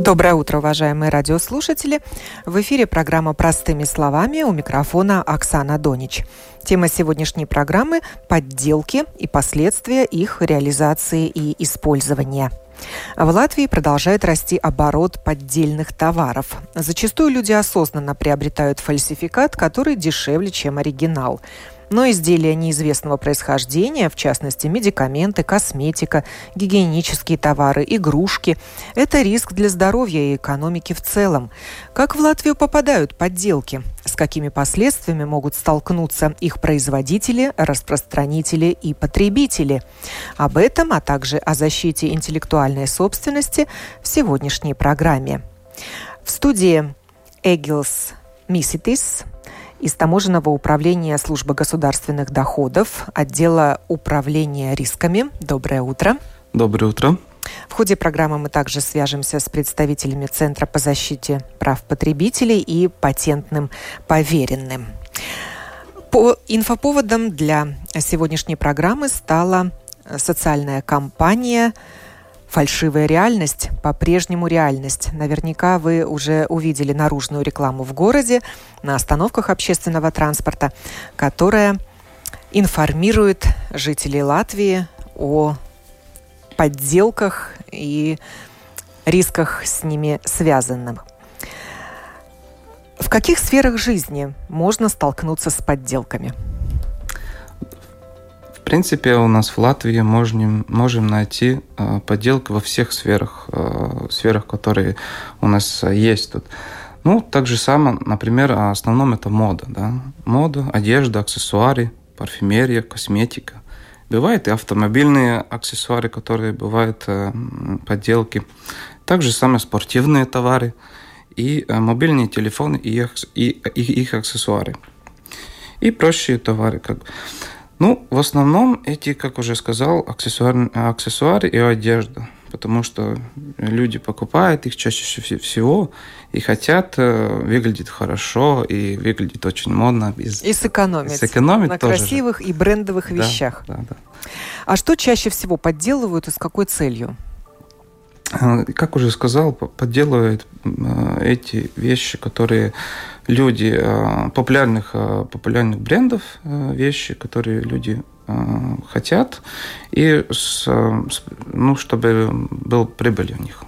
Доброе утро, уважаемые радиослушатели. В эфире программа «Простыми словами» у микрофона Оксана Донич. Тема сегодняшней программы – подделки и последствия их реализации и использования. В Латвии продолжает расти оборот поддельных товаров. Зачастую люди осознанно приобретают фальсификат, который дешевле, чем оригинал – но изделия неизвестного происхождения, в частности медикаменты, косметика, гигиенические товары, игрушки – это риск для здоровья и экономики в целом. Как в Латвию попадают подделки? С какими последствиями могут столкнуться их производители, распространители и потребители? Об этом, а также о защите интеллектуальной собственности в сегодняшней программе. В студии Эгилс Миситис – из Таможенного управления службы государственных доходов, отдела управления рисками. Доброе утро. Доброе утро. В ходе программы мы также свяжемся с представителями Центра по защите прав потребителей и патентным поверенным. По инфоповодам для сегодняшней программы стала социальная кампания Фальшивая реальность по-прежнему реальность. Наверняка вы уже увидели наружную рекламу в городе, на остановках общественного транспорта, которая информирует жителей Латвии о подделках и рисках с ними связанных. В каких сферах жизни можно столкнуться с подделками? Принципе, у нас в Латвии можем, можем найти э, подделки во всех сферах, э, сферах, которые у нас есть тут. Ну, так же самое, например, в основном это мода. Да? Мода, одежда, аксессуары, парфюмерия, косметика. Бывают и автомобильные аксессуары, которые бывают э, подделки. Также самые спортивные товары и э, мобильные телефоны и их, и, и их аксессуары. И прочие товары. Как... Ну, в основном эти, как уже сказал, аксессуары, аксессуары и одежда. Потому что люди покупают их чаще всего и хотят э, выглядеть хорошо и выглядеть очень модно. Без... И сэкономить. И сэкономить на тоже красивых же. и брендовых вещах. Да, да. А что чаще всего подделывают и с какой целью? Э, как уже сказал, подделывают э, эти вещи, которые люди э, популярных, популярных брендов, вещи, которые люди хотят, и с, ну, чтобы был прибыль у них.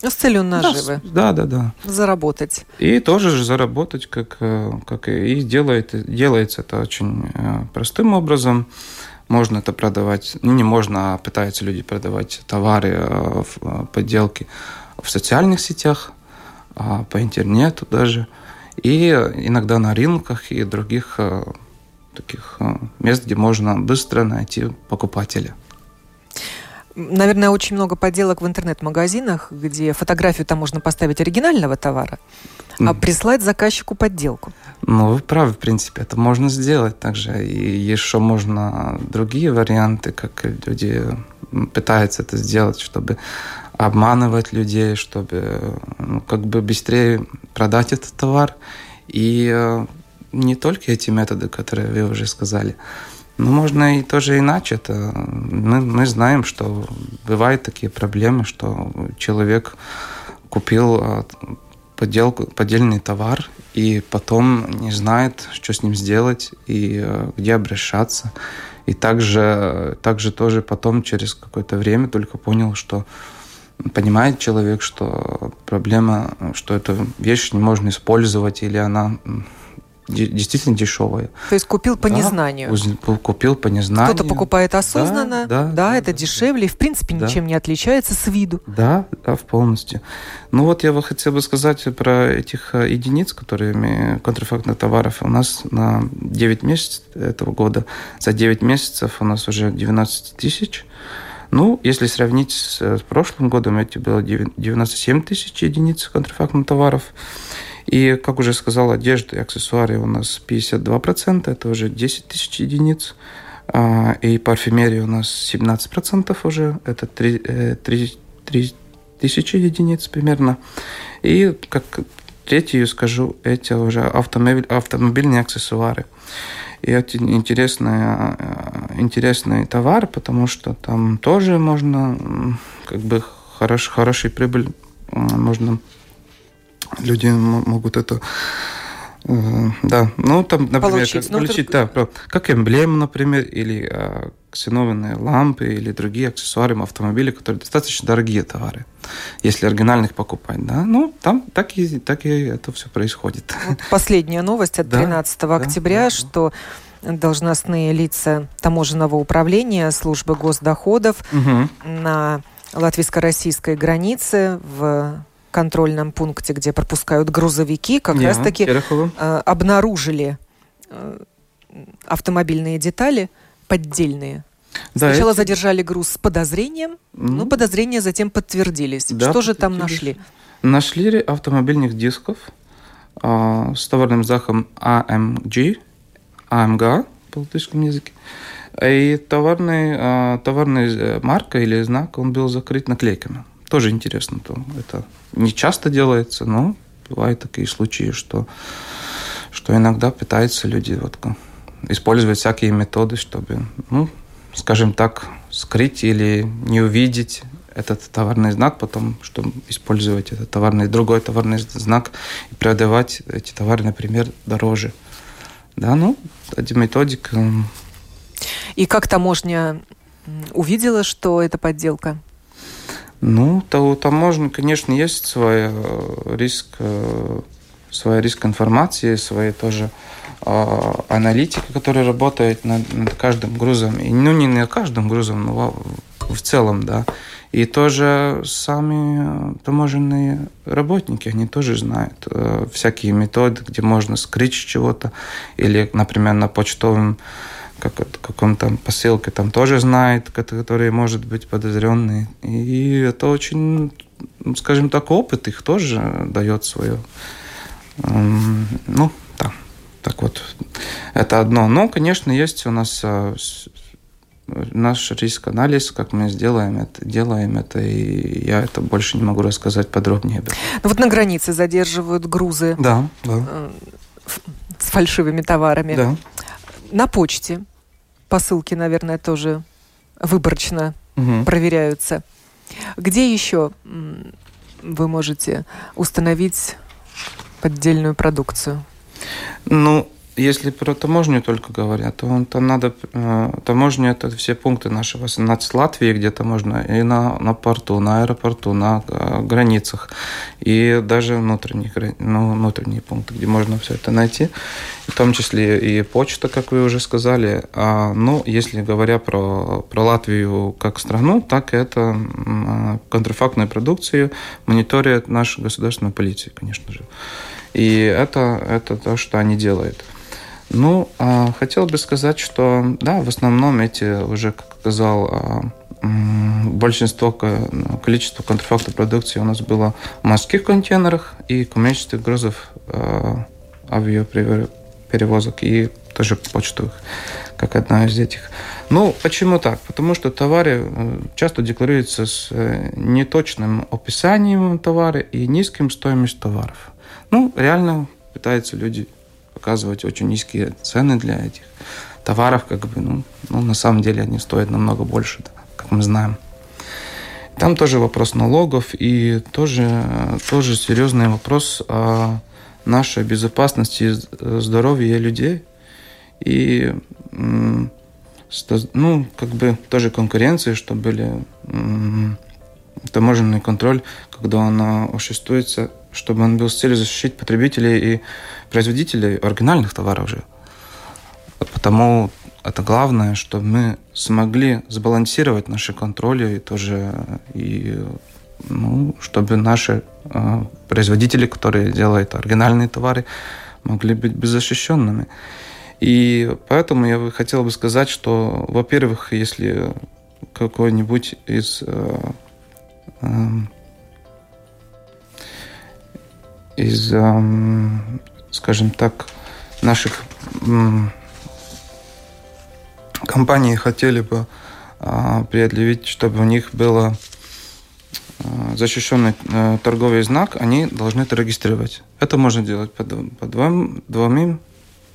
С целью наживы. Да, да, да. Заработать. И тоже же заработать, как, как и делает, делается это очень простым образом. Можно это продавать, ну не можно, а пытаются люди продавать товары, э, э, подделки в социальных сетях, а, по интернету даже, и иногда на рынках и других э, таких мест, где можно быстро найти покупателя. Наверное, очень много подделок в интернет-магазинах, где фотографию там можно поставить оригинального товара, а прислать заказчику подделку. Ну, вы правы, в принципе, это можно сделать также. И еще можно другие варианты, как люди пытаются это сделать, чтобы обманывать людей, чтобы ну, как бы быстрее продать этот товар. И э, не только эти методы, которые вы уже сказали. Но можно и тоже иначе. Это, мы, мы знаем, что бывают такие проблемы, что человек купил э, подделку, поддельный товар, и потом не знает, что с ним сделать и э, где обращаться. И также, также тоже потом через какое-то время только понял, что понимает человек, что проблема, что эту вещь не можно использовать или она действительно дешевые. То есть купил по да, незнанию. Купил по незнанию. Кто-то покупает осознанно, да, да, да это да, дешевле, в принципе да. ничем не отличается с виду. Да, да, в полностью. Ну вот я бы хотел бы сказать про этих э, единиц, которыми контрафактных товаров у нас на 9 месяцев этого года. За 9 месяцев у нас уже 12 тысяч. Ну, если сравнить с, с прошлым годом, это было 97 тысяч единиц контрафактных товаров. И, как уже сказал, одежда и аксессуары у нас 52%, это уже 10 тысяч единиц. А, и парфюмерия у нас 17% уже, это 3, 3, 3 тысячи единиц примерно. И, как третью скажу, эти уже автомобиль, автомобильные аксессуары. И это интересный, интересный товар, потому что там тоже можно как бы хорош, хороший прибыль можно люди могут это Э, да, ну там, например, получить, как, ну, получить да, как эмблему, например, или э, ксеновенные лампы или другие аксессуары автомобиля, которые достаточно дорогие товары, если оригинальных покупать, да, ну там так и, так и это все происходит. Вот последняя новость от 13 да, октября, да, что должностные лица таможенного управления службы госдоходов угу. на латвийско-российской границе в контрольном пункте, где пропускают грузовики, как yeah, раз-таки э, обнаружили э, автомобильные детали поддельные. Да, Сначала это... задержали груз с подозрением, mm. но подозрения затем подтвердились. Да, Что же там нашли? Нашли автомобильных дисков э, с товарным знаком AMG, AMG по латышскому языке. И товарный, э, товарный марка или знак, он был закрыт наклейками. Тоже интересно. То это не часто делается, но бывают такие случаи, что, что иногда пытаются люди вот, использовать всякие методы, чтобы, ну, скажем так, скрыть или не увидеть этот товарный знак, потом, чтобы использовать этот товарный, другой товарный знак и продавать эти товары, например, дороже. Да, ну, эти методика. И как таможня увидела, что это подделка? Ну, то у таможни, конечно, есть свой э, риск, э, своя риск информации, свои тоже э, аналитика, которая работает над, над каждым грузом. И, ну, не над каждым грузом, но в целом, да. И тоже сами таможенные работники, они тоже знают э, всякие методы, где можно скрыть чего-то, или, например, на почтовом как каком-то посылке там тоже знает, который может быть подозренный. И это очень, скажем так, опыт их тоже дает свое. Ну, да, так вот. Это одно. Но, конечно, есть у нас а, наш риск-анализ, как мы сделаем это, делаем это, и я это больше не могу рассказать подробнее. Ну вот на границе задерживают грузы да, да. Э, с фальшивыми товарами. Да на почте посылки, наверное, тоже выборочно угу. проверяются. Где еще вы можете установить поддельную продукцию? Ну, если про таможню только говорят, то там надо... Э, таможня – это все пункты нашего с Латвии, где-то можно и на, на порту, на аэропорту, на э, границах, и даже внутренние, ну, внутренние пункты, где можно все это найти, в том числе и почта, как вы уже сказали. А, ну, если говоря про, про Латвию как страну, так это э, контрафактную продукцию мониторит наша государственная полиция, конечно же. И это, это то, что они делают. Ну, а, хотел бы сказать, что да, в основном эти уже, как сказал, а, большинство количество контрафактной продукции у нас было в морских контейнерах и коммерческих грузов а, авиаперевозок и тоже почтовых, как одна из этих. Ну, почему так? Потому что товары э, часто декларируются с э, неточным описанием товара и низким стоимостью товаров. Ну, реально пытаются люди показывать очень низкие цены для этих товаров, как бы, ну, ну на самом деле они стоят намного больше, да, как мы знаем. Там тоже вопрос налогов и тоже, тоже серьезный вопрос о нашей безопасности и здоровье людей. И ну, как бы тоже конкуренции, что были таможенный контроль, когда он осуществуется, чтобы он был с целью защитить потребителей и производителей оригинальных товаров же. Потому это главное, что мы смогли сбалансировать наши контроли и тоже и ну, чтобы наши э, производители, которые делают оригинальные товары, могли быть беззащищенными. И поэтому я хотел бы сказать, что, во-первых, если какой-нибудь из э, э, из э, скажем так, наших компаний хотели бы а, предъявить, чтобы у них было а, защищенный а, торговый знак, они должны это регистрировать. Это можно делать по, по двум, двумим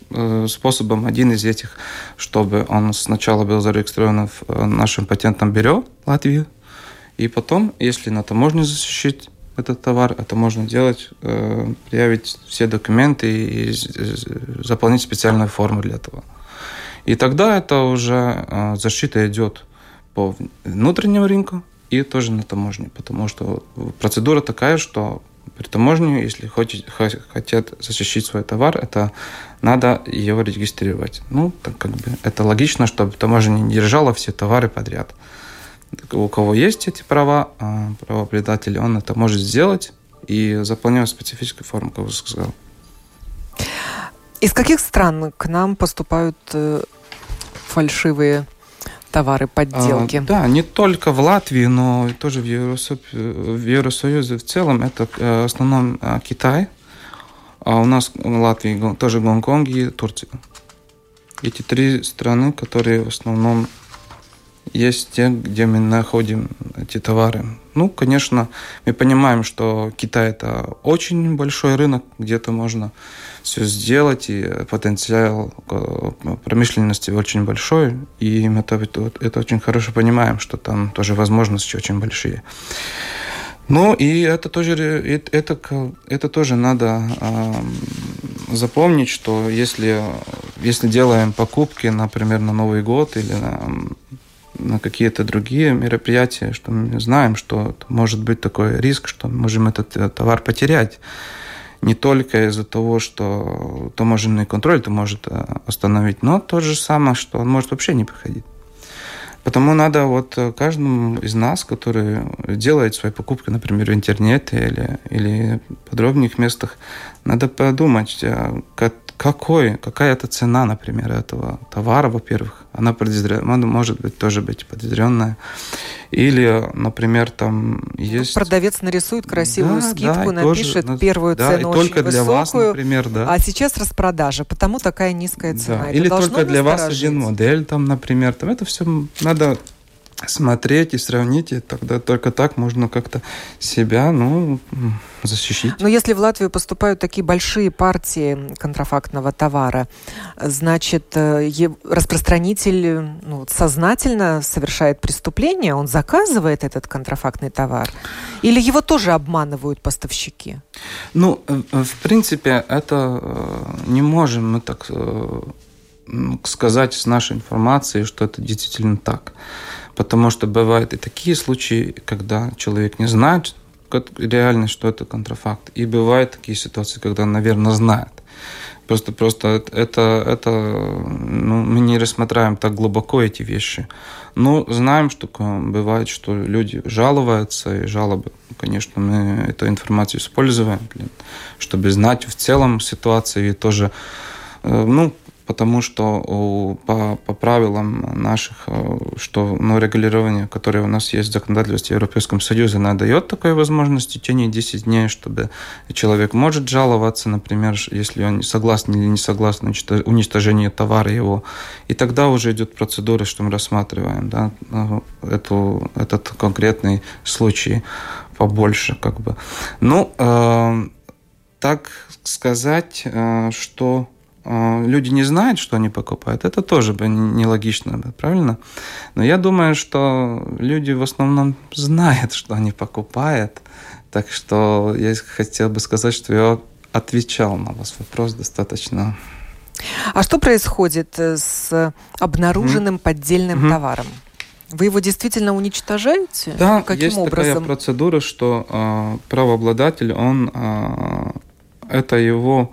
э, способом, один из этих, чтобы он сначала был зарегистрирован в э, нашем патентном бюро Латвии, и потом, если на таможне защищить этот товар, это можно делать, э, проявить все документы и заполнить специальную форму для этого. И тогда это уже э, защита идет по внутреннему рынку и тоже на таможне, потому что процедура такая, что при таможне, если хотите, хотят защитить свой товар, это надо его регистрировать. Ну, так как бы это логично, чтобы таможня не держала все товары подряд у кого есть эти права, а, правообладатель, он это может сделать и заполняет специфическую форму, как уже сказал. Из каких стран к нам поступают э, фальшивые товары, подделки? А, да, не только в Латвии, но тоже в, Евросо... в Евросоюзе в целом. Это э, в основном э, Китай, а у нас в Латвии тоже Гонконг и Турция. Эти три страны, которые в основном есть те, где мы находим эти товары. Ну, конечно, мы понимаем, что Китай это очень большой рынок, где-то можно все сделать, и потенциал э, промышленности очень большой, и мы это, это очень хорошо понимаем, что там тоже возможности очень большие. Ну, и это тоже, это, это тоже надо э, запомнить, что если, если делаем покупки, например, на Новый год или на на какие-то другие мероприятия, что мы знаем, что может быть такой риск, что мы можем этот э, товар потерять. Не только из-за того, что таможенный контроль это может э, остановить, но то же самое, что он может вообще не приходить. Потому надо вот э, каждому из нас, который делает свои покупки, например, в интернете или, или в подробных местах, надо подумать, как, какой, какая это цена, например, этого товара, во-первых, она может быть тоже быть подозренная. Или, например, там есть... Продавец нарисует красивую да, скидку, да, напишет тоже, первую да, цену и только очень для высокую, вас, например, да. а сейчас распродажа, потому такая низкая цена. Да. Или только для вас один модель, там, например, там это все надо смотреть и сравнить, и тогда только так можно как-то себя, ну, защитить. Но если в Латвию поступают такие большие партии контрафактного товара, значит, э, распространитель ну, сознательно совершает преступление, он заказывает этот контрафактный товар, или его тоже обманывают поставщики? Ну, э, в принципе, это э, не можем мы так сказать с нашей информацией, что это действительно так. Потому что бывают и такие случаи, когда человек не знает реально, что это контрафакт. И бывают такие ситуации, когда наверное, знает. Просто, просто это, это ну, мы не рассматриваем так глубоко эти вещи. Но знаем, что бывает, что люди жалуются, и жалобы, конечно, мы эту информацию используем, чтобы знать в целом ситуацию и тоже э, ну, потому что по, по правилам наших, э, что ну, регулирование, которое у нас есть в законодательстве Европейском Союзе, она дает такую возможность в течение 10 дней, чтобы человек может жаловаться, например, если он согласен или не согласен уничтожению товара его. И тогда уже идет процедура, что мы рассматриваем да, ну, эту, этот конкретный случай побольше. Как бы. Ну, э, так сказать, э, что люди не знают, что они покупают, это тоже бы нелогично, правильно? Но я думаю, что люди в основном знают, что они покупают. Так что я хотел бы сказать, что я отвечал на ваш вопрос достаточно. А что происходит э, с обнаруженным mm-hmm. поддельным mm-hmm. товаром? Вы его действительно уничтожаете? Да, Каким есть образом? такая процедура, что э, правообладатель, он э, это его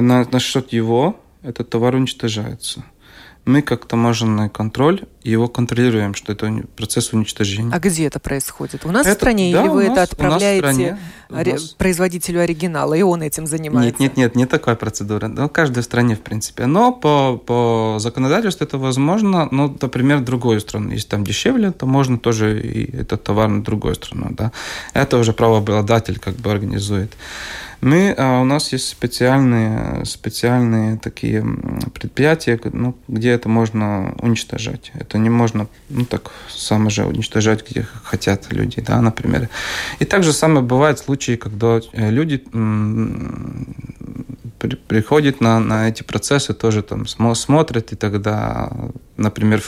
на, на счет его этот товар уничтожается. Мы как таможенный контроль его контролируем, что это процесс уничтожения. А где это происходит? У нас это, в стране да, или вы нас, это отправляете нас... производителю оригинала, и он этим занимается? Нет, нет, нет, не такая процедура. Ну, в каждой стране, в принципе. Но по, по законодательству это возможно, но, например, в другую страну. Если там дешевле, то можно тоже и этот товар на другую страну. Да? Это уже правообладатель как бы организует. Мы, а, у нас есть специальные, специальные такие предприятия, ну, где это можно уничтожать. Это не можно, ну, так само же уничтожать, где хотят люди, да, например. И также самое бывает случаи, когда э, люди при, приходит на, на эти процессы, тоже там смотрит и тогда, например,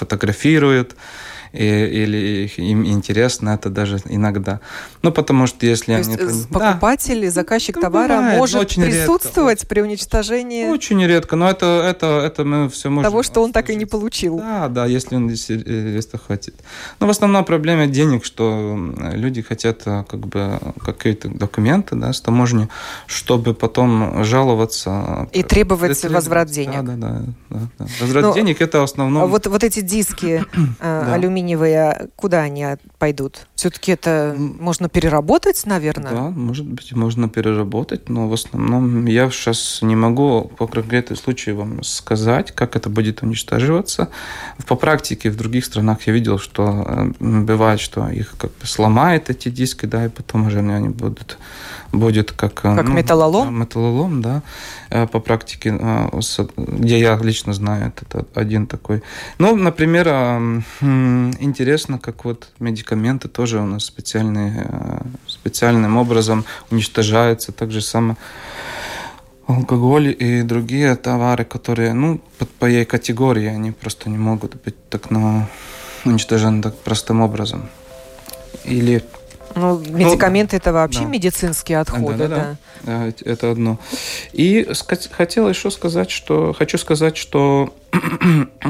фотографирует или им интересно это даже иногда. Ну, потому что если То они... Есть покупатель да. заказчик ну, товара бывает, может очень присутствовать редко. при уничтожении... Очень редко, но это, это, это мы все можем... Того, что он так и не получил. Да, да, если он если хватит. Но в основном проблема денег, что люди хотят э, как бы какие-то документы да, с таможни, чтобы потом жаловаться. И требовать возврат денег. Да, да, да. да, да. Возврат но, денег это основном... А вот, вот эти диски э, алюминиевые алюминиевые, куда они пойдут? Все-таки это можно переработать, наверное? Да, может быть, можно переработать, но в основном я сейчас не могу по конкретному случаю вам сказать, как это будет уничтоживаться. По практике в других странах я видел, что э, бывает, что их как бы сломает эти диски, да, и потом уже они будут будет как... Э, как ну, металлолом? Металлолом, да, э, по практике, где я лично знаю, это один такой. Ну, например, интересно, как вот медикаменты тоже у нас специальные, э, специальным образом уничтожаются. Так же самое алкоголь и другие товары, которые, ну, по, по ей категории, они просто не могут быть так ну, уничтожены так простым образом. Или ну, медикаменты ну, это вообще да. медицинские отходы, да, да, да. да. Это одно. И хотел еще сказать, что хочу сказать, что,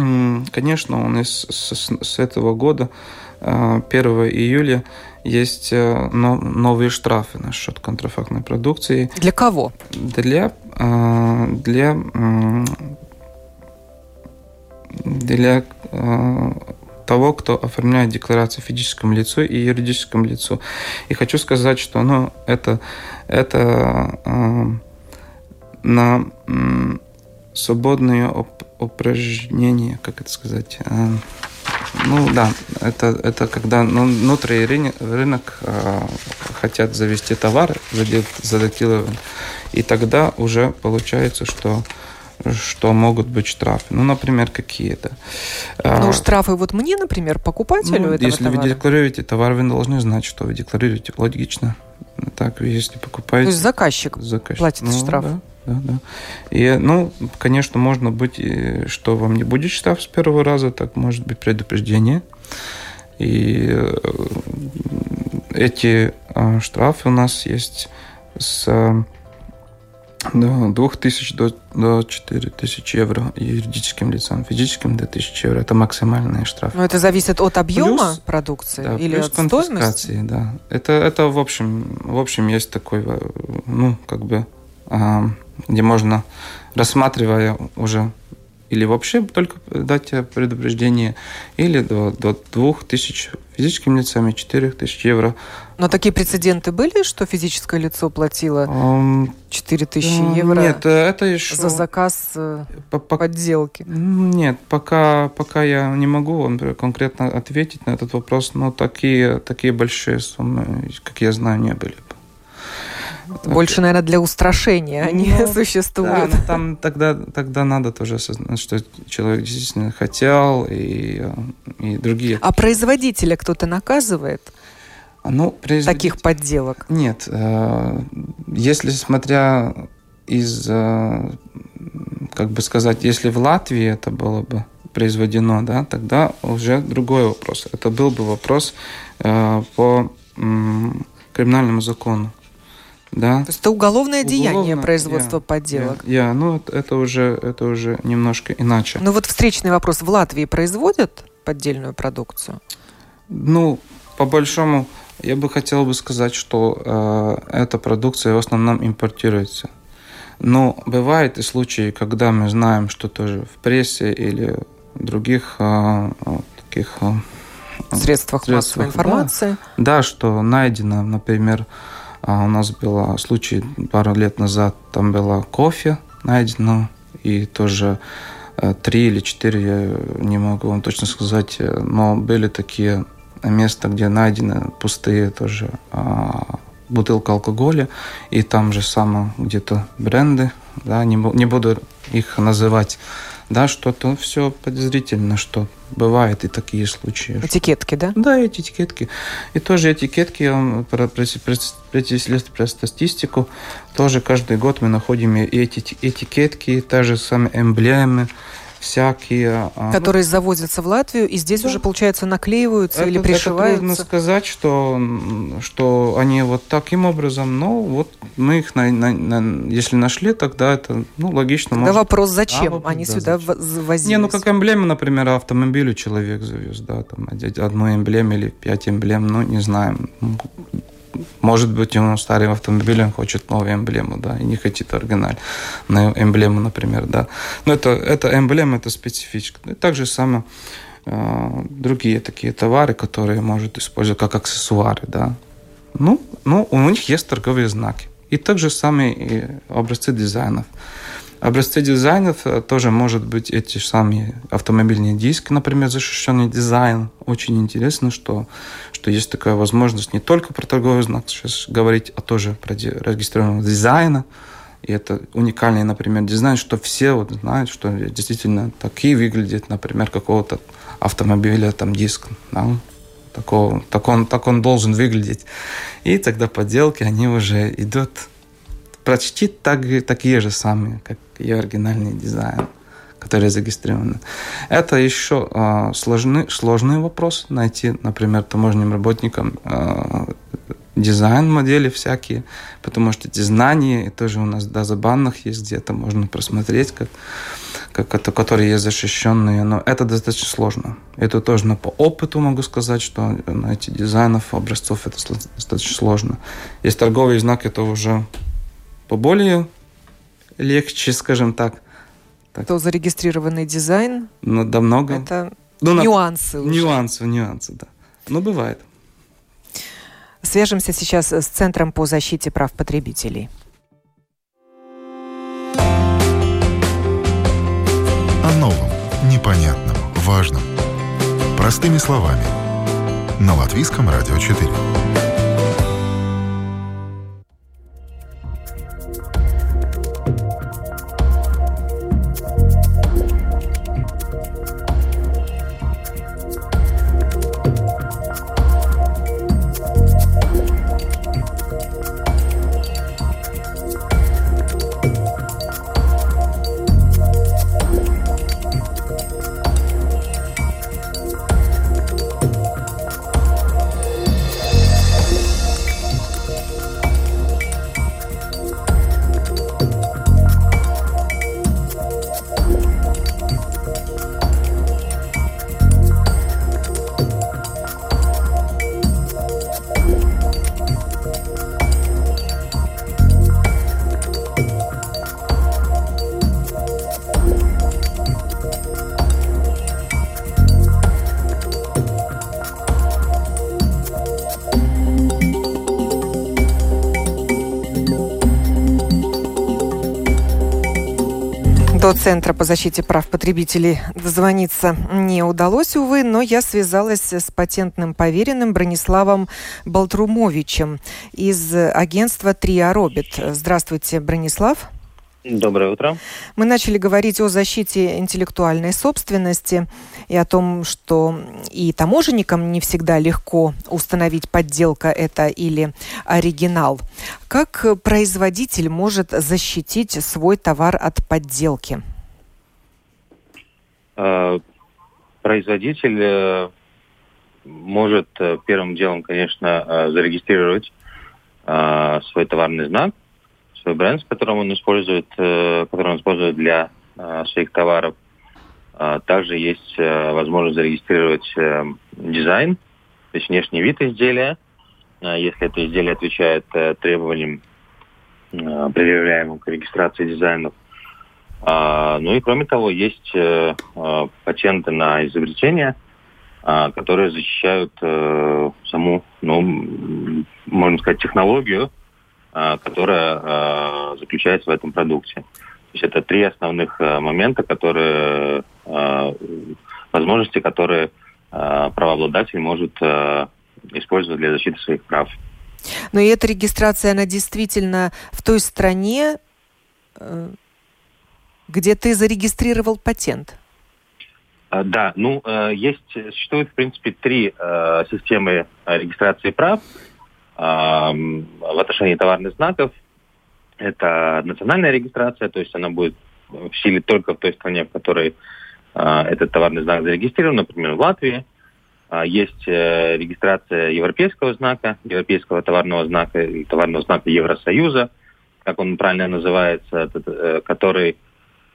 конечно, он из с, с этого года 1 э, июля есть э, новые штрафы насчет контрафактной продукции. Для кого? Для э, для для того, кто оформляет декларацию физическому лицу и юридическому лицу. И хочу сказать, что ну, это, это э, на э, свободное оп- упражнение, как это сказать, э, ну да, это, это когда ну, внутренний рынок, э, хотят завести товар, задатирован, и тогда уже получается, что что могут быть штрафы. Ну, например, какие-то. Ну, штрафы вот мне, например, покупателю ну, этого Если товара? вы декларируете товар, вы должны знать, что вы декларируете. Логично. Так, если покупаете... То есть заказчик, заказчик. платит ну, штраф? Да, да, да. И, ну, конечно, можно быть, что вам не будет штраф с первого раза, так может быть предупреждение. И э, эти э, штрафы у нас есть с да, 2000 до, до 4000 евро юридическим лицам, физическим до 1000 евро. Это максимальные штрафы. Но это зависит от объема плюс, продукции да, или плюс от стоимости? Да. Это, это в, общем, в общем есть такой, ну, как бы, а, где можно, рассматривая уже или вообще только дать предупреждение, или до, до 2000 физическим лицам и 4000 евро. Но такие прецеденты были, что физическое лицо платило um, 4000 евро нет, это еще... за заказ э, по, по, подделки? Нет, пока, пока я не могу вам конкретно ответить на этот вопрос, но такие, такие большие суммы, как я знаю, не были. Больше, наверное, для устрашения они ну, существуют. Да, там тогда, тогда надо тоже осознать, что человек действительно хотел и, и другие. А производителя кто-то наказывает? Ну, производитель... Таких подделок? Нет. Э, если смотря из, э, как бы сказать, если в Латвии это было бы произведено, да, тогда уже другой вопрос. Это был бы вопрос э, по криминальному закону. Да. То есть это уголовное, уголовное деяние производства yeah, подделок. Я, yeah, ну это уже это уже немножко иначе. Ну вот встречный вопрос: в Латвии производят поддельную продукцию? Ну по большому я бы хотел бы сказать, что э, эта продукция в основном импортируется. Но бывают и случаи, когда мы знаем, что тоже в прессе или других э, таких э, средствах, средствах массовой информации. Да, да, что найдено, например, а у нас был случай пару лет назад, там было кофе найдено, и тоже э, три или четыре, я не могу вам точно сказать, э, но были такие места, где найдены пустые тоже а, бутылка алкоголя, и там же само где-то бренды, да, не, не буду их называть, да, что-то все подозрительно, что бывает и такие случаи. Этикетки, да? Да, эти этикетки. И тоже этикетки, я про, про статистику, тоже каждый год мы находим эти этикетки, та же самые эмблемы, всякие. А, Которые ну, завозятся в Латвию и здесь да. уже, получается, наклеиваются это, или пришиваются? Это трудно сказать, что, что они вот таким образом, но вот мы их, на, на, на, если нашли, тогда это ну, логично. Тогда может... вопрос, зачем а, они да, сюда зачем? возились? Не, ну как эмблема, например, автомобилю человек завез, да, там одну эмблему или пять эмблем, ну не знаем может быть, ему старый автомобиль, он хочет новую эмблему, да, и не хочет оригинальную эмблему, например, да. Но это, это эмблема, это специфичка. И так же самое э, другие такие товары, которые может использовать как аксессуары, да. Ну, ну, у них есть торговые знаки. И так же самые и образцы дизайнов. Образцы дизайнов э, тоже может быть эти самые автомобильные диски, например, защищенный дизайн. Очень интересно, что, что есть такая возможность не только про торговый знак сейчас говорить, а тоже про регистрированного дизайна. И это уникальный, например, дизайн, что все вот знают, что действительно такие выглядит, например, какого-то автомобиля, там диск. Да? Такого, так, он, так он должен выглядеть. И тогда подделки, они уже идут почти так, такие же самые, как ее оригинальный дизайн, который зарегистрирован. Это еще э, сложный, сложный вопрос найти, например, таможенным работникам э, дизайн модели всякие, потому что эти знания, тоже у нас даже банных есть где-то, можно просмотреть, как, как это, которые есть защищенные, но это достаточно сложно. Это тоже по опыту могу сказать, что найти дизайнов, образцов это достаточно сложно. Есть торговый знак, это уже поболее легче, скажем так. так. То зарегистрированный дизайн. Ну, да много. Это ну, нюансы. На... Нюансы, нюансы, да. Ну, бывает. Свяжемся сейчас с Центром по защите прав потребителей. О новом, непонятном, важном. Простыми словами. На Латвийском радио 4. Центра по защите прав потребителей дозвониться не удалось, увы, но я связалась с патентным поверенным Брониславом Болтрумовичем из агентства Триа Робит. Здравствуйте, Бронислав. Доброе утро. Мы начали говорить о защите интеллектуальной собственности и о том, что и таможенникам не всегда легко установить подделка это или оригинал. Как производитель может защитить свой товар от подделки? Э, производитель э, может э, первым делом, конечно, зарегистрировать свой товарный знак – свой бренд, которым он использует, который он использует для своих товаров. Также есть возможность зарегистрировать дизайн, то есть внешний вид изделия, если это изделие отвечает требованиям, предъявляемым к регистрации дизайнов. А, ну и кроме того, есть патенты на изобретения, которые защищают саму, ну, можно сказать, технологию, а, которая а, заключается в этом продукте. То есть это три основных а, момента, которые возможности, которые правообладатель может использовать для защиты своих прав. Но и эта регистрация, она действительно в той стране, э, где ты зарегистрировал патент. А, да, ну, э, есть, существует, в принципе, три э, системы регистрации прав в отношении товарных знаков. Это национальная регистрация, то есть она будет в силе только в той стране, в которой этот товарный знак зарегистрирован, например, в Латвии. Есть э, регистрация европейского знака, европейского товарного знака товарного знака Евросоюза, как он правильно называется, который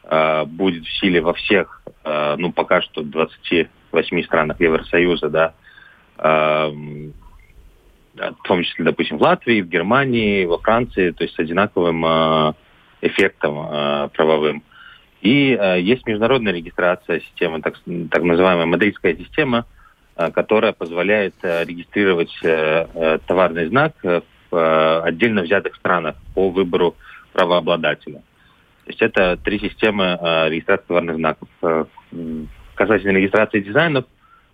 э, будет в силе во всех, э, ну, пока что 28 странах Евросоюза, да, э, в том числе, допустим, в Латвии, в Германии, во Франции, то есть с одинаковым э, эффектом правовым. И есть международная регистрация системы, так, так называемая мадридская система, которая позволяет регистрировать товарный знак в отдельно взятых странах по выбору правообладателя. То есть это три системы э, регистрации товарных знаков. Э, касательно регистрации дизайнов,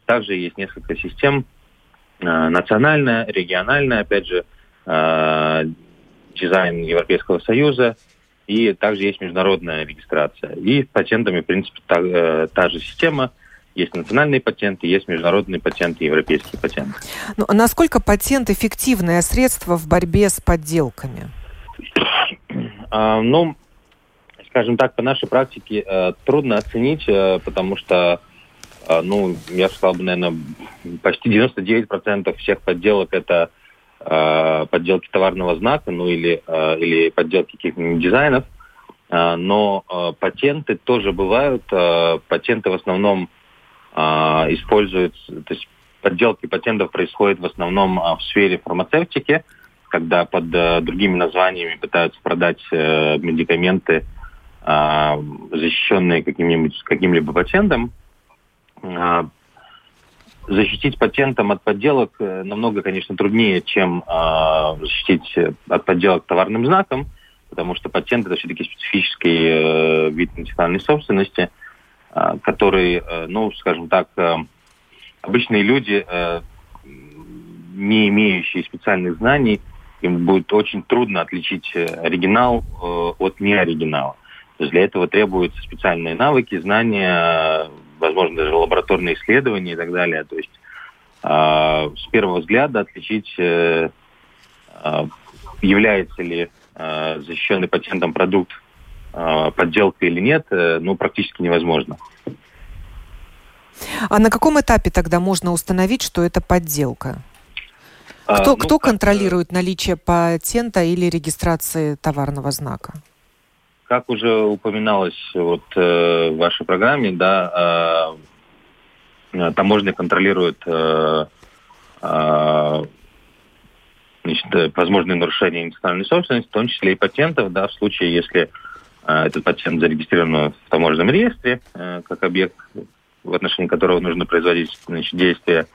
также есть несколько систем. Э, национальная, региональная, опять же, дизайн Европейского Союза, и также есть международная регистрация. И с патентами, в принципе, та, та же система. Есть национальные патенты, есть международные патенты, европейские патенты. Ну, а насколько патент эффективное средство в борьбе с подделками? А, ну, скажем так, по нашей практике э, трудно оценить, э, потому что, э, ну, я сказал бы, наверное, почти 99% всех подделок это э, подделки товарного знака, ну или, э, или подделки каких-нибудь дизайнов. Э, но э, патенты тоже бывают. Э, патенты в основном э, используются, то есть подделки патентов происходят в основном э, в сфере фармацевтики, когда под э, другими названиями пытаются продать э, медикаменты, а, защищенные каким-нибудь каким-либо патентом, а, защитить патентом от подделок э, намного, конечно, труднее, чем а, защитить от подделок товарным знаком, потому что патент это все-таки специфический э, вид национальной собственности, который, э, ну, скажем так, обычные люди, не имеющие специальных знаний, им будет очень трудно отличить оригинал от неоригинала. То есть для этого требуются специальные навыки, знания, возможно, даже лабораторные исследования и так далее. То есть э, с первого взгляда отличить, э, э, является ли э, защищенный патентом продукт э, подделкой или нет, э, ну, практически невозможно. А на каком этапе тогда можно установить, что это подделка? Кто, а, ну, кто контролирует наличие патента или регистрации товарного знака? Как уже упоминалось вот, э, в вашей программе, да, э, таможня контролирует э, э, значит, возможные нарушения национальной собственности, в том числе и патентов, да, в случае, если э, этот патент зарегистрирован в таможенном реестре, э, как объект, в отношении которого нужно производить значит, действия.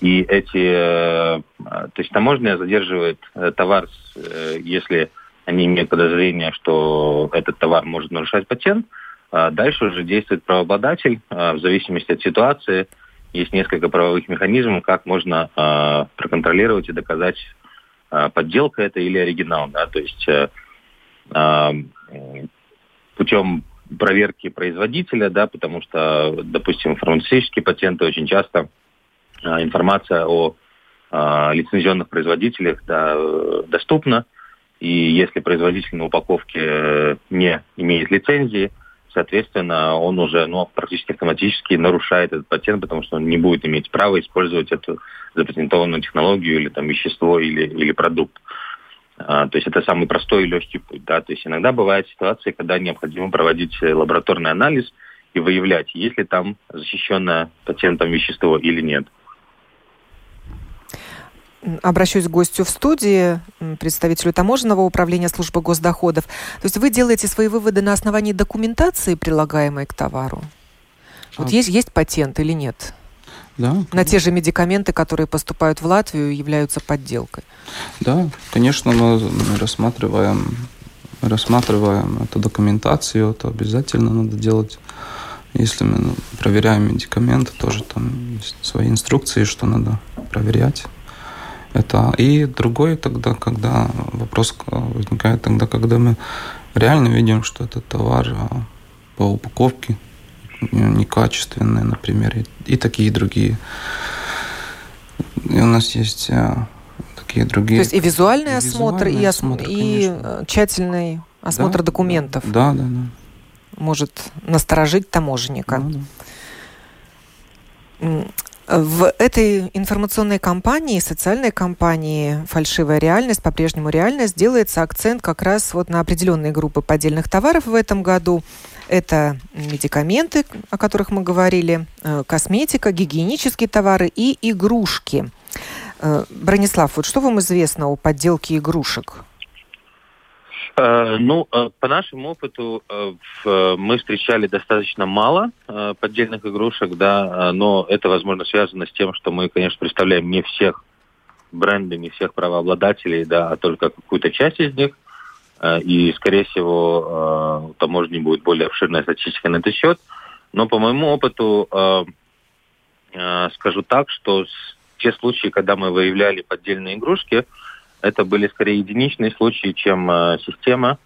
И эти, э, то есть таможня задерживает э, товар, э, если они имеют подозрение, что этот товар может нарушать патент. А дальше уже действует правообладатель а, в зависимости от ситуации. Есть несколько правовых механизмов, как можно а, проконтролировать и доказать, подделка это или оригинал. Да? То есть путем проверки производителя, да, потому что, допустим, фармацевтические патенты очень часто информация о лицензионных производителях да, доступна, и если производитель на упаковке э, не имеет лицензии, соответственно, он уже ну, практически автоматически нарушает этот патент, потому что он не будет иметь права использовать эту запатентованную технологию или там вещество или, или продукт. А, то есть это самый простой и легкий путь. Да? То есть иногда бывают ситуации, когда необходимо проводить лабораторный анализ и выявлять, есть ли там защищенное патентом вещество или нет обращусь к гостю в студии, представителю таможенного управления службы госдоходов. То есть вы делаете свои выводы на основании документации, прилагаемой к товару? Вот а... есть, есть патент или нет? Да. На те же медикаменты, которые поступают в Латвию, являются подделкой. Да, конечно, мы рассматриваем, рассматриваем эту документацию, это обязательно надо делать. Если мы проверяем медикаменты, тоже там есть свои инструкции, что надо проверять. Это и другой тогда, когда вопрос возникает тогда, когда мы реально видим, что этот товар по упаковке некачественные, например, и, и такие другие. И у нас есть а, такие другие. То есть и визуальный и осмотр, и, осмотр, и э, тщательный осмотр да, документов. Да, да, да. Может насторожить таможенника. Да, да. В этой информационной кампании, социальной кампании «Фальшивая реальность», по-прежнему реальность, делается акцент как раз вот на определенные группы поддельных товаров в этом году. Это медикаменты, о которых мы говорили, э, косметика, гигиенические товары и игрушки. Э, Бронислав, вот что вам известно о подделке игрушек? Э, ну, э, по нашему опыту э, мы встречали достаточно мало поддельных игрушек, да, но это, возможно, связано с тем, что мы, конечно, представляем не всех бренды, не всех правообладателей, да, а только какую-то часть из них. И, скорее всего, у таможни будет более обширная статистика на этот счет. Но по моему опыту скажу так, что те случаи, когда мы выявляли поддельные игрушки, это были скорее единичные случаи, чем э, система.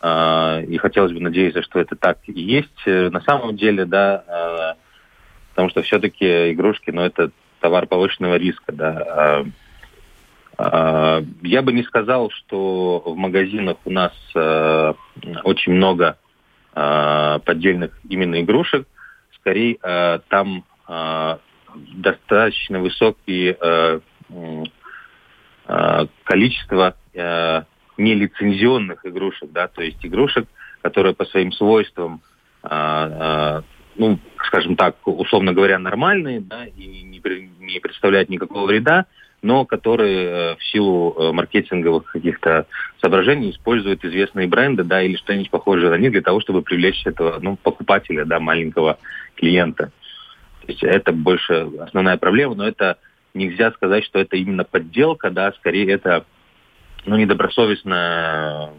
Э, и хотелось бы надеяться, что это так и есть. Э, на самом деле, да, потому что все-таки игрушки, ну, это товар повышенного риска, да. Я бы не сказал, что в магазинах у нас очень много поддельных именно игрушек. Скорее, там достаточно высокий количество э, нелицензионных игрушек, да, то есть игрушек, которые по своим свойствам, э, ну, скажем так, условно говоря, нормальные, да, и не представляют никакого вреда, но которые в силу маркетинговых каких-то соображений используют известные бренды, да, или что-нибудь похожее на них для того, чтобы привлечь этого, ну, покупателя, да, маленького клиента. То есть это больше основная проблема, но это нельзя сказать, что это именно подделка, да, скорее это ну, недобросовестная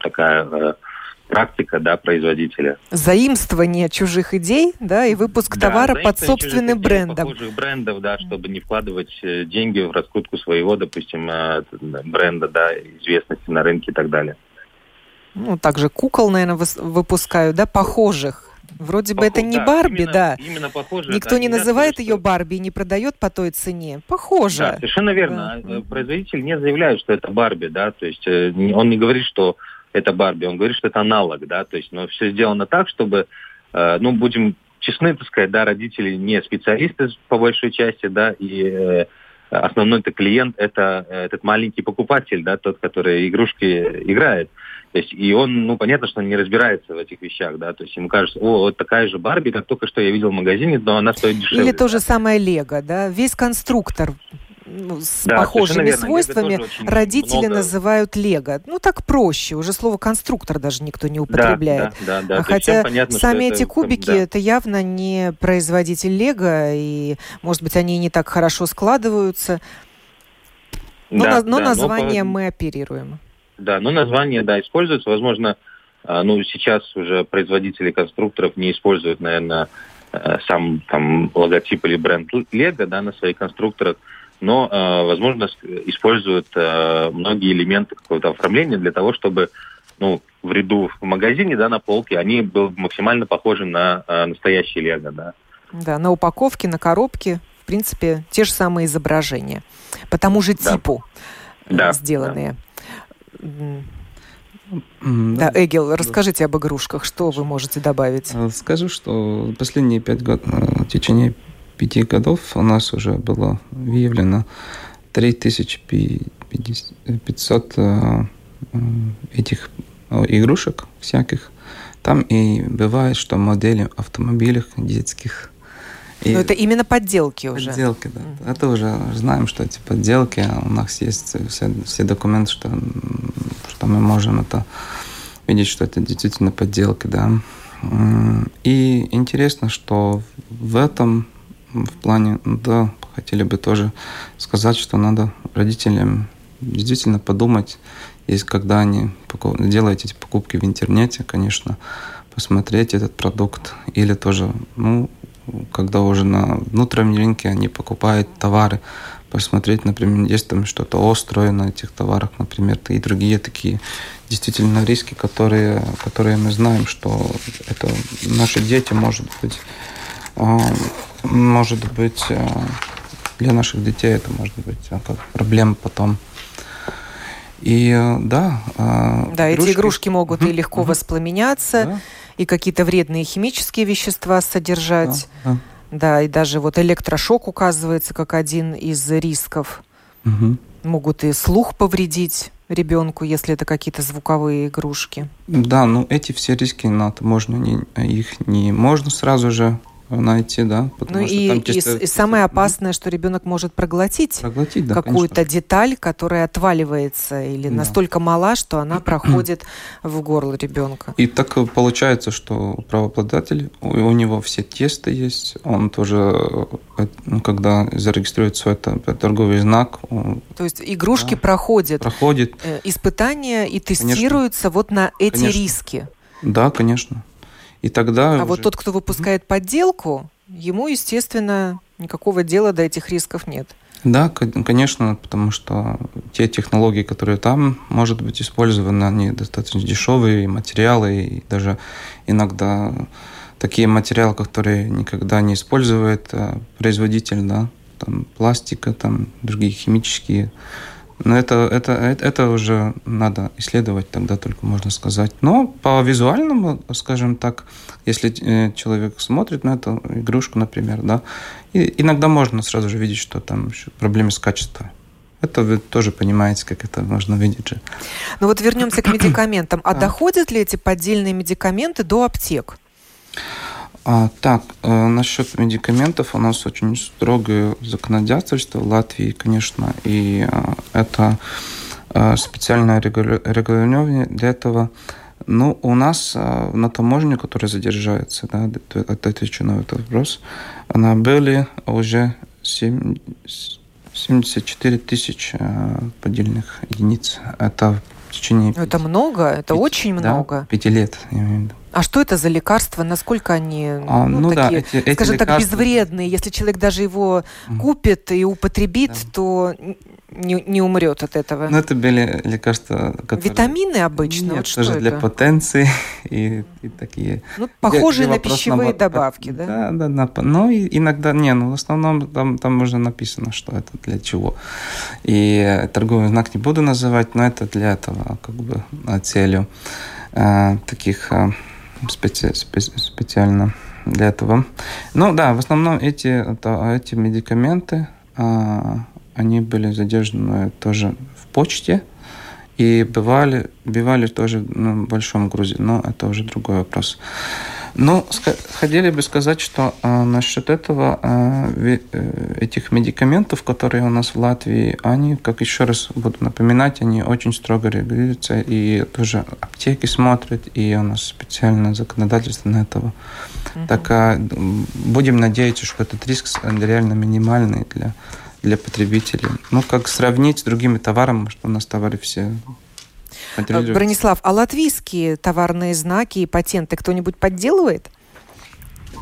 такая э, практика да, производителя. Заимствование чужих идей да, и выпуск да, товара под собственным брендом. Похожих брендов, да, чтобы не вкладывать э, деньги в раскрутку своего, допустим, э, бренда, да, известности на рынке и так далее. Ну, также кукол, наверное, выпускают, да, похожих Вроде Похож, бы это не да, Барби, именно, да. Именно похоже. Никто да, не называет сказать, ее что... Барби и не продает по той цене. Похоже. Да, совершенно верно. Да. Э, производитель не заявляет, что это Барби, да, то есть э, он не говорит, что это Барби, он говорит, что это аналог, да, то есть, но все сделано так, чтобы, э, ну, будем честны, так сказать, да, родители не специалисты по большой части, да, и основной это клиент это этот маленький покупатель, да, тот, который игрушки играет. То есть, и он, ну, понятно, что он не разбирается в этих вещах, да, то есть ему кажется, о, вот такая же Барби, как только что я видел в магазине, но она стоит дешевле. Или то же самое Лего, да, весь конструктор ну, с да, похожими свойствами родители много... называют Лего. Ну, так проще. Уже слово конструктор даже никто не употребляет. Да, да, да, да. Хотя понятно, сами эти это, кубики да. это явно не производитель Лего, и, может быть, они не так хорошо складываются. Но, да, на, но да, название но... мы оперируем. Да, но название, да, используется. Возможно, а, ну, сейчас уже производители конструкторов не используют, наверное, э, сам там логотип или бренд Лего, да, на своих конструкторах, но, э, возможно, используют э, многие элементы какого-то оформления для того, чтобы, ну, в ряду в магазине, да, на полке, они были максимально похожи на настоящий Лего, да. Да, на упаковке, на коробке, в принципе, те же самые изображения, по тому же типу да. сделанные. Да. Да, Эгил, расскажите об игрушках, что вы можете добавить? Э, скажу, что последние пять год, э, в течение пяти годов у нас уже было выявлено 3500 э, этих игрушек всяких. Там и бывает, что модели автомобилей детских и Но это именно подделки уже. Подделки, да. Mm. Это уже знаем, что эти подделки. У нас есть все, все документы, что, что мы можем это видеть, что это действительно подделки, да. И интересно, что в этом в плане, да, хотели бы тоже сказать, что надо родителям действительно подумать, если когда они делают эти покупки в интернете, конечно, посмотреть этот продукт или тоже, ну, когда уже на внутреннем рынке они покупают товары, посмотреть, например, есть там что-то острое на этих товарах, например, и другие такие действительно риски, которые, которые мы знаем, что это наши дети, может быть, а, может быть, а, для наших детей это может быть а, как проблема потом. И да. Да, игрушки. эти игрушки могут и легко воспламеняться, да. И какие-то вредные химические вещества содержать. Да, да. Да, и даже вот электрошок указывается как один из рисков. Угу. Могут и слух повредить ребенку, если это какие-то звуковые игрушки. Да, ну эти все риски, надо, можно не, их не можно сразу же найти, да. Ну и, и, чисто... и самое опасное, что ребенок может проглотить, проглотить да, какую-то деталь, которая отваливается или да. настолько мала, что она проходит в горло ребенка. И так получается, что правообладатель, у, у него все тесты есть, он тоже, э, ну, когда зарегистрирует свой торговый знак... Он, То есть игрушки да, проходят, проходит. Э, испытания и тестируются конечно. вот на эти конечно. риски. Да, конечно. И тогда... А уже... вот тот, кто выпускает подделку, ему, естественно, никакого дела до этих рисков нет. Да, конечно, потому что те технологии, которые там, может быть, использованы, они достаточно дешевые, материалы, и даже иногда такие материалы, которые никогда не использует а, производитель, да, там пластика, там другие химические но это, это, это, уже надо исследовать, тогда только можно сказать. Но по визуальному, скажем так, если э, человек смотрит на эту игрушку, например, да, и иногда можно сразу же видеть, что там проблемы с качеством. Это вы тоже понимаете, как это можно видеть же. Ну вот вернемся к медикаментам. А доходят ли эти поддельные медикаменты до аптек? А, так, э, насчет медикаментов у нас очень строгое законодательство в Латвии, конечно, и э, это э, специальное регулирование для этого. Ну, у нас э, на таможне, которая задержается, да, отвечу на этот вопрос, она были уже 7, 74 тысячи э, поддельных единиц. Это течение... Это много, это 5, очень много. Да, пяти лет, я имею в виду. А что это за лекарства? Насколько они, а, ну, ну такие, да, эти, скажем эти так, лекарства... безвредные? Если человек даже его купит и употребит, да. то не, не умрет от этого. Ну, это были лекарства, которые... Витамины обычно? Нет, вот тоже что для это? потенции и, и такие... Ну, похожие на пищевые на... добавки, да? Да, да, на... ну, иногда, не, ну, в основном там, там уже написано, что это для чего. И торговый знак не буду называть, но это для этого, как бы, целью э, таких... Э, специ, специ, специально для этого. Ну да, в основном эти, это, эти медикаменты, а, они были задержаны тоже в почте и бывали, бывали тоже на большом грузе, но это уже другой вопрос. Ну, хотели бы сказать, что э, насчет этого, э, э, этих медикаментов, которые у нас в Латвии, они, как еще раз буду напоминать, они очень строго регулируются, и тоже аптеки смотрят, и у нас специальное законодательство на этого. Uh-huh. Так э, будем надеяться, что этот риск реально минимальный для, для потребителей. Ну, как сравнить с другими товарами, что у нас товары все Бронислав, а латвийские товарные знаки и патенты кто-нибудь подделывает?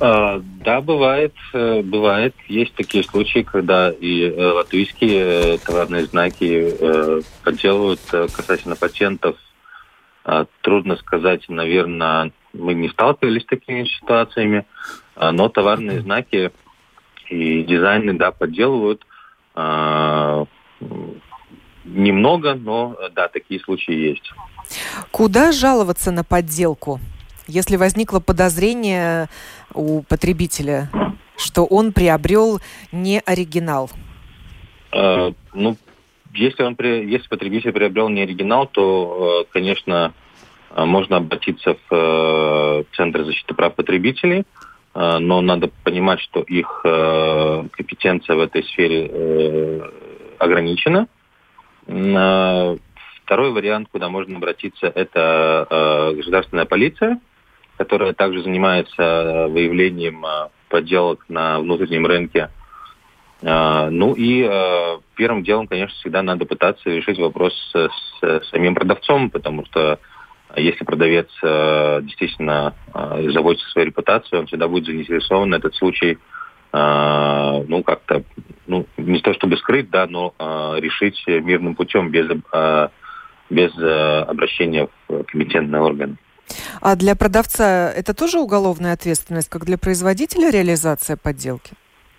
А, да, бывает, э, бывает. Есть такие случаи, когда и э, латвийские э, товарные знаки подделывают касательно патентов. А, трудно сказать, наверное, мы не сталкивались с такими ситуациями, а, но товарные знаки и дизайны, да, подделывают немного, но да, такие случаи есть. Куда жаловаться на подделку, если возникло подозрение у потребителя, что он приобрел не оригинал? Э, ну, если он если потребитель приобрел не оригинал, то, э, конечно, э, можно обратиться в э, Центр защиты прав потребителей, но надо понимать, что их э, компетенция в этой сфере э, ограничена. Второй вариант, куда можно обратиться, это э, государственная полиция, которая также занимается э, выявлением э, подделок на внутреннем рынке. Ну и первым делом, конечно, всегда надо пытаться решить вопрос с самим продавцом, потому что если продавец действительно заботится о своей репутации, он всегда будет заинтересован этот случай ну, как-то, ну, не то чтобы скрыть, да, но решить мирным путем без, без обращения в компетентные органы. А для продавца это тоже уголовная ответственность, как для производителя реализация подделки?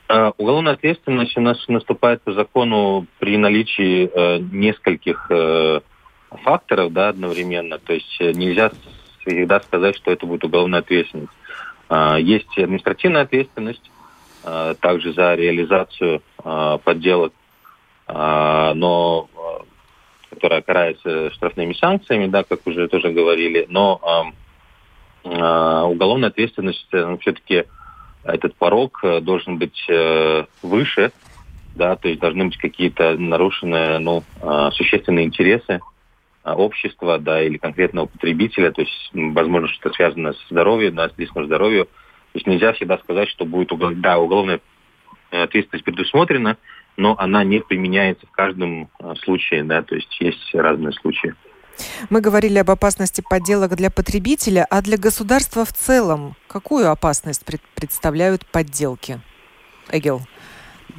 Uh, уголовная ответственность у нас наступает по закону при наличии uh, нескольких uh, факторов да, одновременно. То есть нельзя всегда сказать, что это будет уголовная ответственность. Есть административная ответственность также за реализацию подделок, но которая карается штрафными санкциями, да, как уже тоже говорили, но э, э, уголовная ответственность ну, все-таки этот порог э, должен быть э, выше, да, то есть должны быть какие-то нарушенные, ну, э, существенные интересы э, общества, да, или конкретного потребителя, то есть, возможно, что-то связано с здоровьем, да, с близким здоровью. То есть нельзя всегда сказать, что будет угол... да, уголовная ответственность предусмотрена, но она не применяется в каждом а, случае, да, то есть есть разные случаи. Мы говорили об опасности подделок для потребителя, а для государства в целом какую опасность пред представляют подделки? Эгел.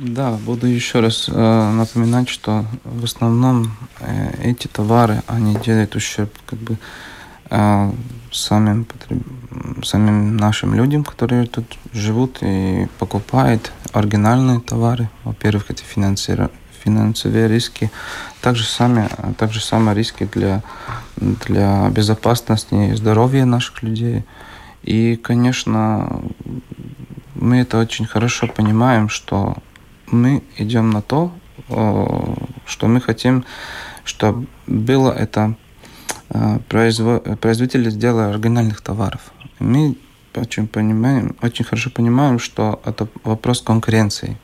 Да, буду еще раз э, напоминать, что в основном э, эти товары, они делают ущерб как бы э, самим, самим нашим людям, которые тут живут и покупают оригинальные товары. Во-первых, это финансовые риски, также сами, также самые риски для, для безопасности и здоровья наших людей. И, конечно, мы это очень хорошо понимаем, что мы идем на то, что мы хотим, чтобы было это Э, производители сделали оригинальных товаров. Мы очень, понимаем, очень хорошо понимаем, что это вопрос конкуренции.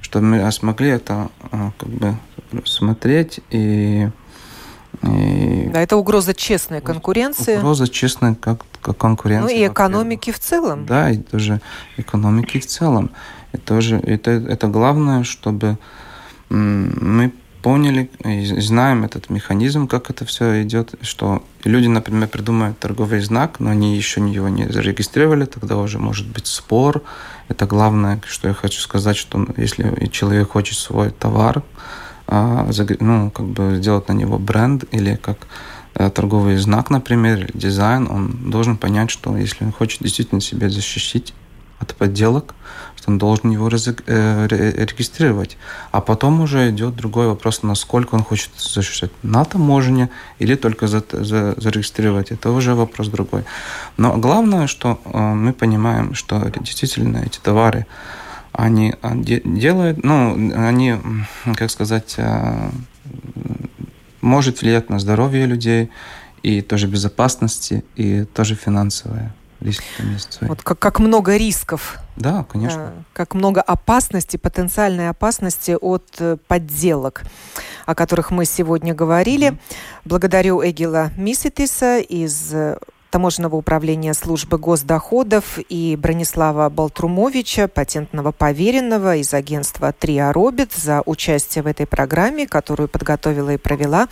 Что мы смогли это э, как бы смотреть и и да, это угроза честной конкуренции. Угроза честной как, как конкуренции. Ну и экономики в целом. Да, и тоже экономики в целом. И тоже это, это главное, чтобы мы поняли и знаем этот механизм, как это все идет, что люди, например, придумают торговый знак, но они еще его не зарегистрировали, тогда уже может быть спор. Это главное, что я хочу сказать, что если человек хочет свой товар, а, ну, как бы сделать на него бренд или как э, торговый знак, например, или дизайн, он должен понять, что если он хочет действительно себя защитить от подделок, что он должен его э, регистрировать. А потом уже идет другой вопрос, насколько он хочет защищать на таможне или только за, за, зарегистрировать. Это уже вопрос другой. Но главное, что э, мы понимаем, что действительно эти товары, они делают, ну, они, как сказать, э, может влиять на здоровье людей, и тоже безопасности, и тоже финансовое риски там Вот как, как много рисков. Да, конечно. Как много опасности, потенциальной опасности от э, подделок, о которых мы сегодня говорили. Mm-hmm. Благодарю Эгила Миситиса из э, таможенного управления службы госдоходов и Бронислава Балтрумовича, патентного поверенного из агентства «Триа Робит» за участие в этой программе, которую подготовила и провела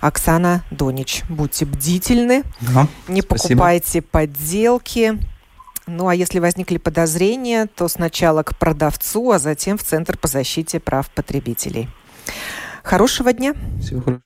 Оксана Донич. Будьте бдительны, да, не спасибо. покупайте подделки. Ну а если возникли подозрения, то сначала к продавцу, а затем в Центр по защите прав потребителей. Хорошего дня. Всего хорошего.